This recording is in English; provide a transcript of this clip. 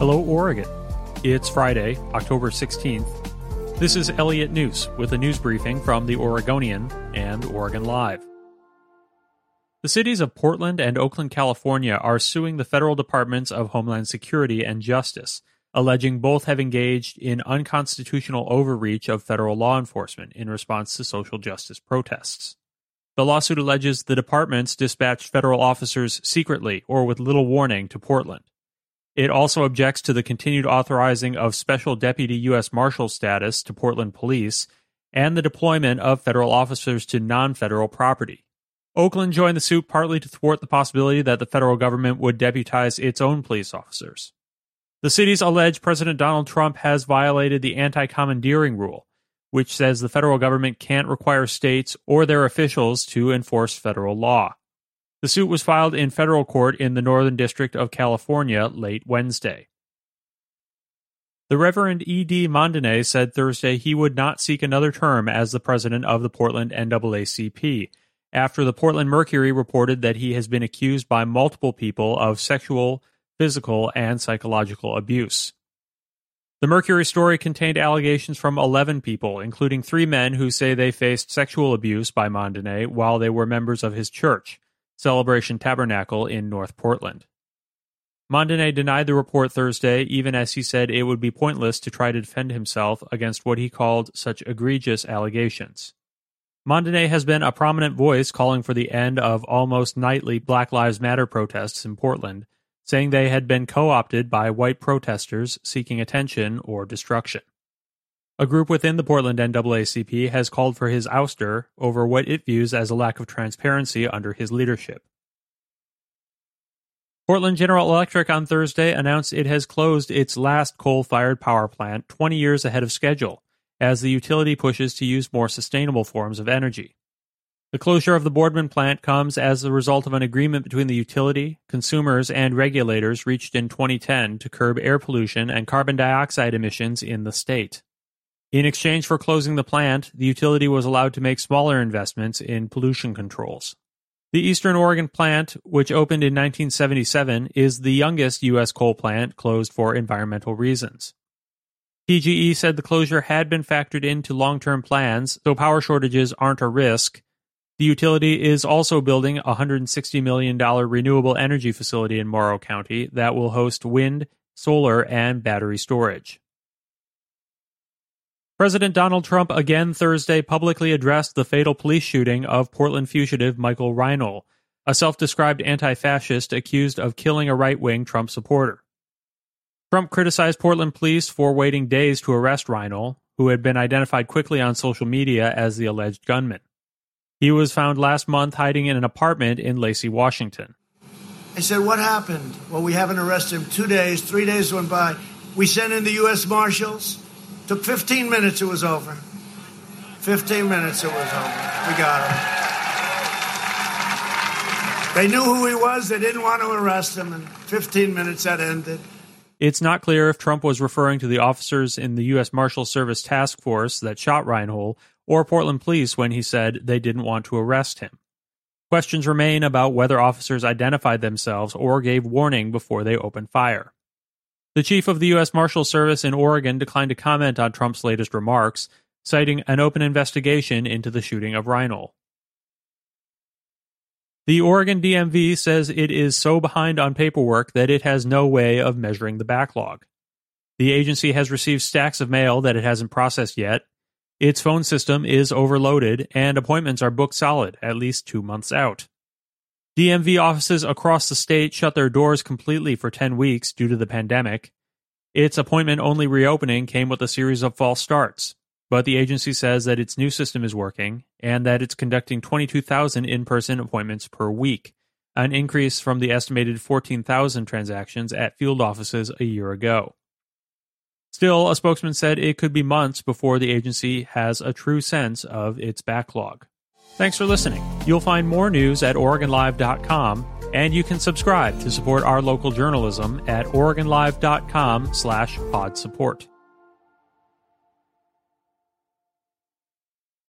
Hello, Oregon. It's Friday, October 16th. This is Elliot Njus with a news briefing from the Oregonian and Oregon Live. The cities of Portland and Oakland, California are suing the federal departments of Homeland Security and Justice, alleging both have engaged in unconstitutional overreach of federal law enforcement in response to social justice protests. The lawsuit alleges the departments dispatched federal officers secretly or with little warning to Portland. It also objects to the continued authorizing of special deputy U.S. Marshal status to Portland police and the deployment of federal officers to non federal property. Oakland joined the suit partly to thwart the possibility that the federal government would deputize its own police officers. The cities allege President Donald Trump has violated the anti commandeering rule, which says the federal government can't require states or their officials to enforce federal law. The suit was filed in federal court in the Northern District of California late Wednesday. The Reverend E.D. Mondainé said Thursday he would not seek another term as the president of the Portland NAACP after the Portland Mercury reported that he has been accused by multiple people of sexual, physical, and psychological abuse. The Mercury story contained allegations from 11 people, including three men who say they faced sexual abuse by Mondainé while they were members of his church, Celebration Tabernacle in North Portland. Mondainé denied the report Thursday, even as he said it would be pointless to try to defend himself against what he called such egregious allegations. Mondainé has been a prominent voice calling for the end of almost nightly Black Lives Matter protests in Portland, saying they had been co opted by white protesters seeking attention or destruction. A group within the Portland NAACP has called for his ouster over what it views as a lack of transparency under his leadership. Portland General Electric on Thursday announced it has closed its last coal fired power plant 20 years ahead of schedule as the utility pushes to use more sustainable forms of energy. The closure of the Boardman plant comes as a result of an agreement between the utility, consumers, and regulators reached in 2010 to curb air pollution and carbon dioxide emissions in the state. In exchange for closing the plant, the utility was allowed to make smaller investments in pollution controls. The Eastern Oregon plant, which opened in 1977, is the youngest U.S. coal plant closed for environmental reasons. PGE said the closure had been factored into long term plans, so power shortages aren't a risk. The utility is also building a $160 million renewable energy facility in Morrow County that will host wind, solar, and battery storage. President Donald Trump again Thursday publicly addressed the fatal police shooting of Portland fugitive Michael Reinoehl, a self described anti fascist accused of killing a right wing Trump supporter. Trump criticized Portland police for waiting days to arrest Reinoehl, who had been identified quickly on social media as the alleged gunman. He was found last month hiding in an apartment in Lacey, Washington. I said, What happened? Well, we haven't arrested him. Two days, three days went by. We sent in the U.S. Marshals. Took 15 minutes, it was over. 15 minutes, it was over. We got him. They knew who he was. They didn't want to arrest him. And 15 minutes, that ended. It's not clear if Trump was referring to the officers in the U.S. Marshal Service task force that shot Reinoehl or Portland police when he said they didn't want to arrest him. Questions remain about whether officers identified themselves or gave warning before they opened fire. The chief of the U.S. Marshal Service in Oregon declined to comment on Trump's latest remarks, citing an open investigation into the shooting of Reinoehl. The Oregon DMV says it is so behind on paperwork that it has no way of measuring the backlog. The agency has received stacks of mail that it hasn't processed yet. Its phone system is overloaded, and appointments are booked solid, at least two months out. DMV offices across the state shut their doors completely for 10 weeks due to the pandemic. Its appointment only reopening came with a series of false starts, but the agency says that its new system is working and that it's conducting 22,000 in person appointments per week, an increase from the estimated 14,000 transactions at field offices a year ago. Still, a spokesman said it could be months before the agency has a true sense of its backlog. Thanks for listening. You'll find more news at OregonLive.com, and you can subscribe to support our local journalism at OregonLive.com slash pod support.